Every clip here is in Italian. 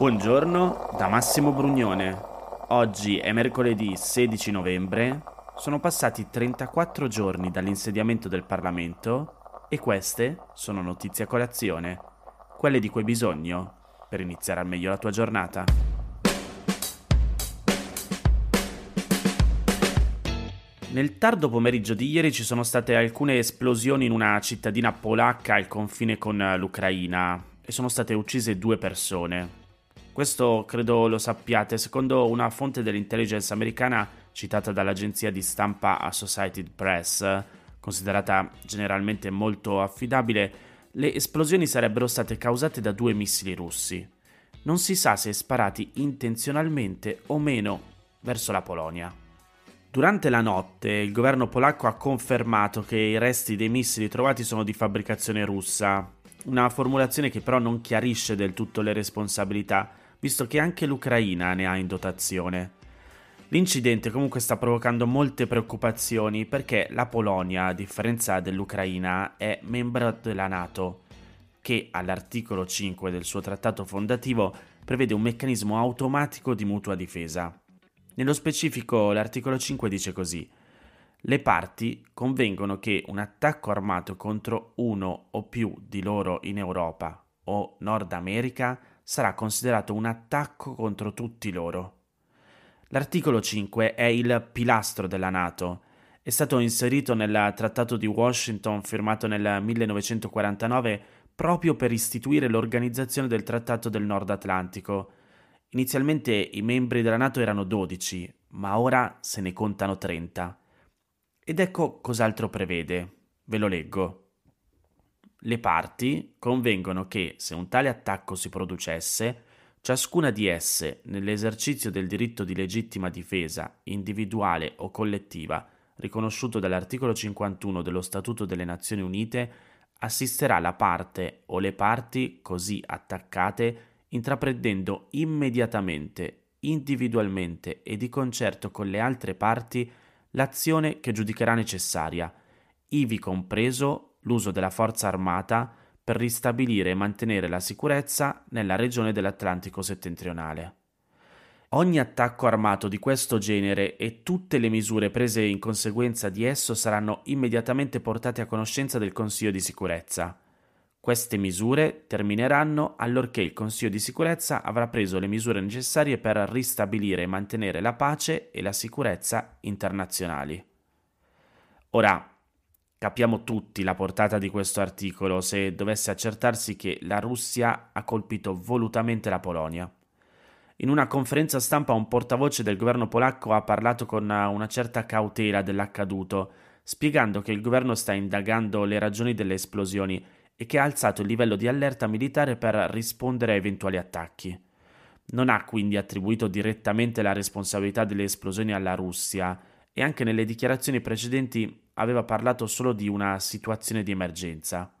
Buongiorno da Massimo Brugnone. Oggi è mercoledì 16 novembre. Sono passati 34 giorni dall'insediamento del Parlamento e queste sono notizie a colazione, quelle di cui hai bisogno per iniziare al meglio la tua giornata. Nel tardo pomeriggio di ieri ci sono state alcune esplosioni in una cittadina polacca al confine con l'Ucraina e sono state uccise due persone. Questo credo lo sappiate, secondo una fonte dell'intelligence americana citata dall'agenzia di stampa Associated Press, considerata generalmente molto affidabile, le esplosioni sarebbero state causate da due missili russi. Non si sa se sparati intenzionalmente o meno verso la Polonia. Durante la notte il governo polacco ha confermato che i resti dei missili trovati sono di fabbricazione russa, una formulazione che però non chiarisce del tutto le responsabilità visto che anche l'Ucraina ne ha in dotazione. L'incidente comunque sta provocando molte preoccupazioni perché la Polonia, a differenza dell'Ucraina, è membro della Nato, che all'articolo 5 del suo trattato fondativo prevede un meccanismo automatico di mutua difesa. Nello specifico l'articolo 5 dice così le parti convengono che un attacco armato contro uno o più di loro in Europa o Nord America sarà considerato un attacco contro tutti loro. L'articolo 5 è il pilastro della Nato. È stato inserito nel Trattato di Washington firmato nel 1949 proprio per istituire l'organizzazione del Trattato del Nord Atlantico. Inizialmente i membri della Nato erano 12, ma ora se ne contano 30. Ed ecco cos'altro prevede. Ve lo leggo. Le parti convengono che, se un tale attacco si producesse, ciascuna di esse, nell'esercizio del diritto di legittima difesa, individuale o collettiva, riconosciuto dall'articolo 51 dello Statuto delle Nazioni Unite, assisterà la parte o le parti così attaccate intraprendendo immediatamente, individualmente e di concerto con le altre parti l'azione che giudicherà necessaria, ivi compreso l'uso della forza armata per ristabilire e mantenere la sicurezza nella regione dell'Atlantico settentrionale. Ogni attacco armato di questo genere e tutte le misure prese in conseguenza di esso saranno immediatamente portate a conoscenza del Consiglio di sicurezza. Queste misure termineranno allorché il Consiglio di sicurezza avrà preso le misure necessarie per ristabilire e mantenere la pace e la sicurezza internazionali. Ora, Capiamo tutti la portata di questo articolo se dovesse accertarsi che la Russia ha colpito volutamente la Polonia. In una conferenza stampa un portavoce del governo polacco ha parlato con una certa cautela dell'accaduto, spiegando che il governo sta indagando le ragioni delle esplosioni e che ha alzato il livello di allerta militare per rispondere a eventuali attacchi. Non ha quindi attribuito direttamente la responsabilità delle esplosioni alla Russia e anche nelle dichiarazioni precedenti aveva parlato solo di una situazione di emergenza.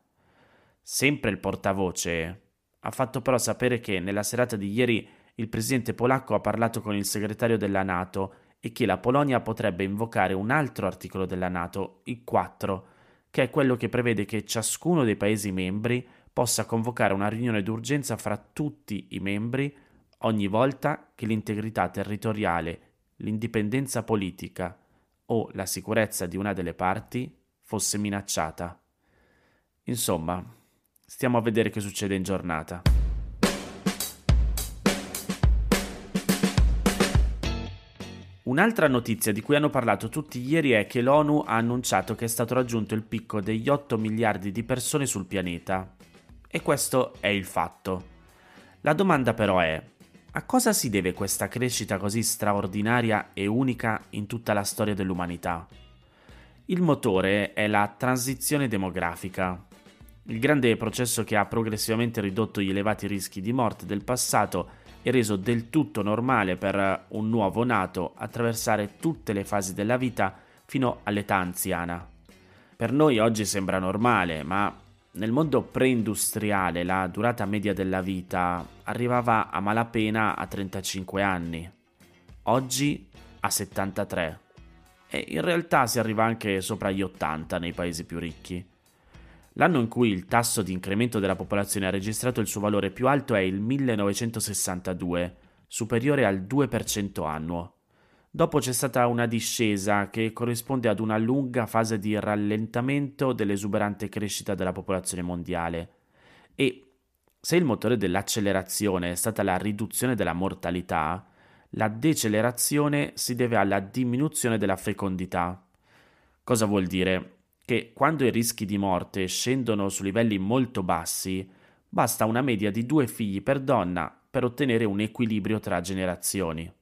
Sempre il portavoce ha fatto però sapere che nella serata di ieri il presidente polacco ha parlato con il segretario della Nato e che la Polonia potrebbe invocare un altro articolo della Nato, il 4, che è quello che prevede che ciascuno dei Paesi membri possa convocare una riunione d'urgenza fra tutti i membri ogni volta che l'integrità territoriale, l'indipendenza politica o la sicurezza di una delle parti fosse minacciata. Insomma, stiamo a vedere che succede in giornata. Un'altra notizia di cui hanno parlato tutti ieri è che l'ONU ha annunciato che è stato raggiunto il picco degli 8 miliardi di persone sul pianeta. E questo è il fatto. La domanda però è, a cosa si deve questa crescita così straordinaria e unica in tutta la storia dell'umanità? Il motore è la transizione demografica, il grande processo che ha progressivamente ridotto gli elevati rischi di morte del passato e reso del tutto normale per un nuovo nato attraversare tutte le fasi della vita fino all'età anziana. Per noi oggi sembra normale, ma nel mondo pre-industriale la durata media della vita arrivava a malapena a 35 anni, oggi a 73 e in realtà si arriva anche sopra gli 80 nei paesi più ricchi. L'anno in cui il tasso di incremento della popolazione ha registrato il suo valore più alto è il 1962, superiore al 2% annuo. Dopo c'è stata una discesa che corrisponde ad una lunga fase di rallentamento dell'esuberante crescita della popolazione mondiale. E se il motore dell'accelerazione è stata la riduzione della mortalità, la decelerazione si deve alla diminuzione della fecondità. Cosa vuol dire? Che quando i rischi di morte scendono su livelli molto bassi, basta una media di due figli per donna per ottenere un equilibrio tra generazioni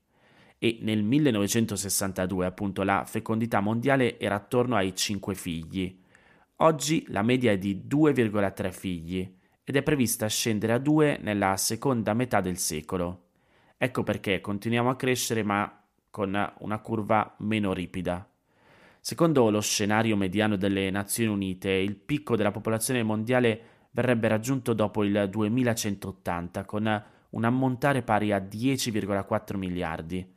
e nel 1962 appunto la fecondità mondiale era attorno ai 5 figli. Oggi la media è di 2,3 figli ed è prevista scendere a 2 nella seconda metà del secolo. Ecco perché continuiamo a crescere ma con una curva meno ripida. Secondo lo scenario mediano delle Nazioni Unite, il picco della popolazione mondiale verrebbe raggiunto dopo il 2180 con un ammontare pari a 10,4 miliardi.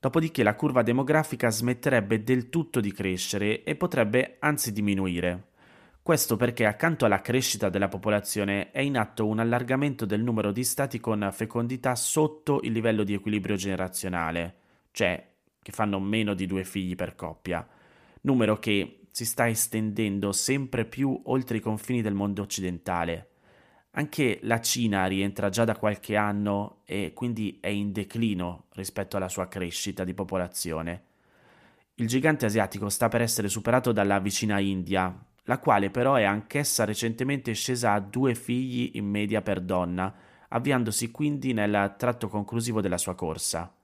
Dopodiché la curva demografica smetterebbe del tutto di crescere e potrebbe anzi diminuire. Questo perché accanto alla crescita della popolazione è in atto un allargamento del numero di stati con fecondità sotto il livello di equilibrio generazionale, cioè che fanno meno di due figli per coppia, numero che si sta estendendo sempre più oltre i confini del mondo occidentale. Anche la Cina rientra già da qualche anno e quindi è in declino rispetto alla sua crescita di popolazione. Il gigante asiatico sta per essere superato dalla vicina India, la quale però è anch'essa recentemente scesa a due figli in media per donna, avviandosi quindi nel tratto conclusivo della sua corsa.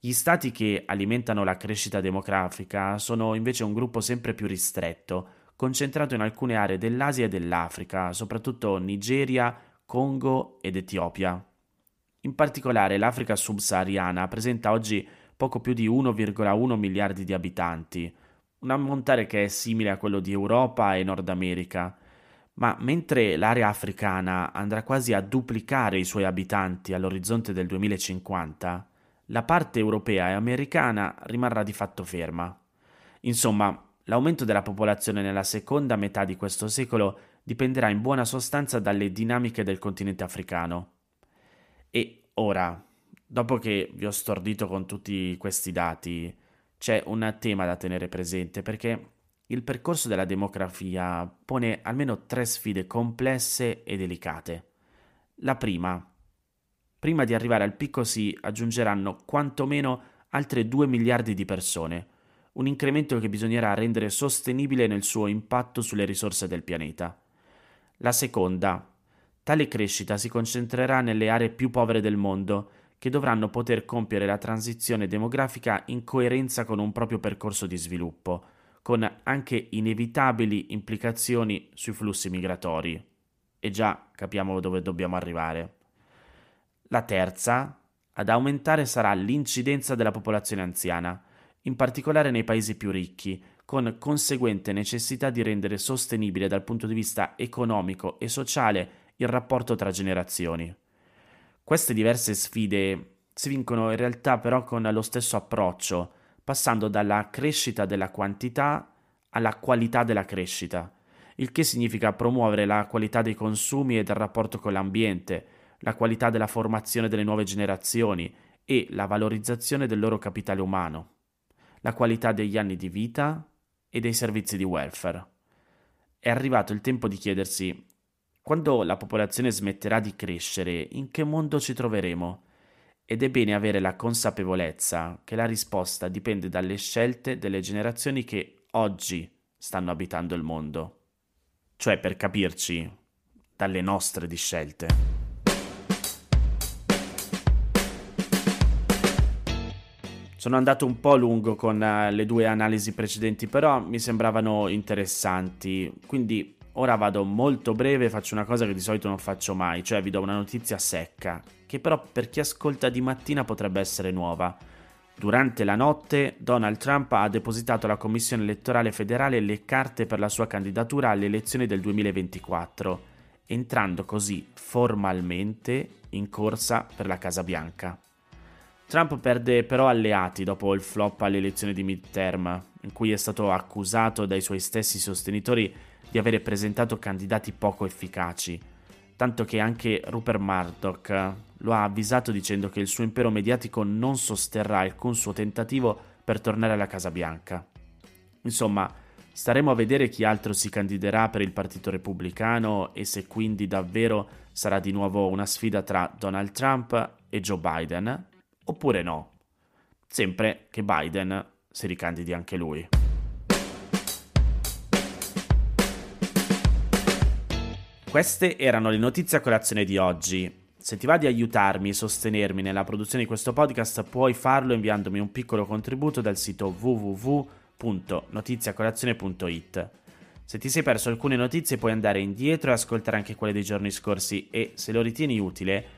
Gli stati che alimentano la crescita demografica sono invece un gruppo sempre più ristretto, concentrato in alcune aree dell'Asia e dell'Africa, soprattutto Nigeria, Congo ed Etiopia. In particolare l'Africa subsahariana presenta oggi poco più di 1,1 miliardi di abitanti, un ammontare che è simile a quello di Europa e Nord America. Ma mentre l'area africana andrà quasi a duplicare i suoi abitanti all'orizzonte del 2050, la parte europea e americana rimarrà di fatto ferma. Insomma, L'aumento della popolazione nella seconda metà di questo secolo dipenderà in buona sostanza dalle dinamiche del continente africano. E ora, dopo che vi ho stordito con tutti questi dati, c'è un tema da tenere presente perché il percorso della demografia pone almeno tre sfide complesse e delicate. La prima, prima di arrivare al picco si aggiungeranno quantomeno altre 2 miliardi di persone, un incremento che bisognerà rendere sostenibile nel suo impatto sulle risorse del pianeta. La seconda, tale crescita si concentrerà nelle aree più povere del mondo, che dovranno poter compiere la transizione demografica in coerenza con un proprio percorso di sviluppo, con anche inevitabili implicazioni sui flussi migratori. E già capiamo dove dobbiamo arrivare. La terza, ad aumentare sarà l'incidenza della popolazione anziana, in particolare nei paesi più ricchi, con conseguente necessità di rendere sostenibile dal punto di vista economico e sociale il rapporto tra generazioni. Queste diverse sfide si vincono in realtà però con lo stesso approccio, passando dalla crescita della quantità alla qualità della crescita, il che significa promuovere la qualità dei consumi e del rapporto con l'ambiente, la qualità della formazione delle nuove generazioni e la valorizzazione del loro capitale umano la qualità degli anni di vita e dei servizi di welfare. È arrivato il tempo di chiedersi, quando la popolazione smetterà di crescere, in che mondo ci troveremo? Ed è bene avere la consapevolezza che la risposta dipende dalle scelte delle generazioni che oggi stanno abitando il mondo. Cioè, per capirci, dalle nostre di scelte. Sono andato un po' lungo con uh, le due analisi precedenti, però mi sembravano interessanti. Quindi ora vado molto breve, faccio una cosa che di solito non faccio mai, cioè vi do una notizia secca, che però per chi ascolta di mattina potrebbe essere nuova. Durante la notte Donald Trump ha depositato alla Commissione elettorale federale le carte per la sua candidatura alle elezioni del 2024, entrando così formalmente in corsa per la Casa Bianca. Trump perde però alleati dopo il flop alle elezioni di midterm, in cui è stato accusato dai suoi stessi sostenitori di avere presentato candidati poco efficaci, tanto che anche Rupert Murdoch lo ha avvisato dicendo che il suo impero mediatico non sosterrà alcun suo tentativo per tornare alla Casa Bianca. Insomma, staremo a vedere chi altro si candiderà per il Partito Repubblicano e se quindi davvero sarà di nuovo una sfida tra Donald Trump e Joe Biden, oppure no. Sempre che Biden si ricandidi anche lui. Queste erano le notizie a colazione di oggi. Se ti va di aiutarmi e sostenermi nella produzione di questo podcast, puoi farlo inviandomi un piccolo contributo dal sito www.notiziacolazione.it. Se ti sei perso alcune notizie puoi andare indietro e ascoltare anche quelle dei giorni scorsi e, se lo ritieni utile,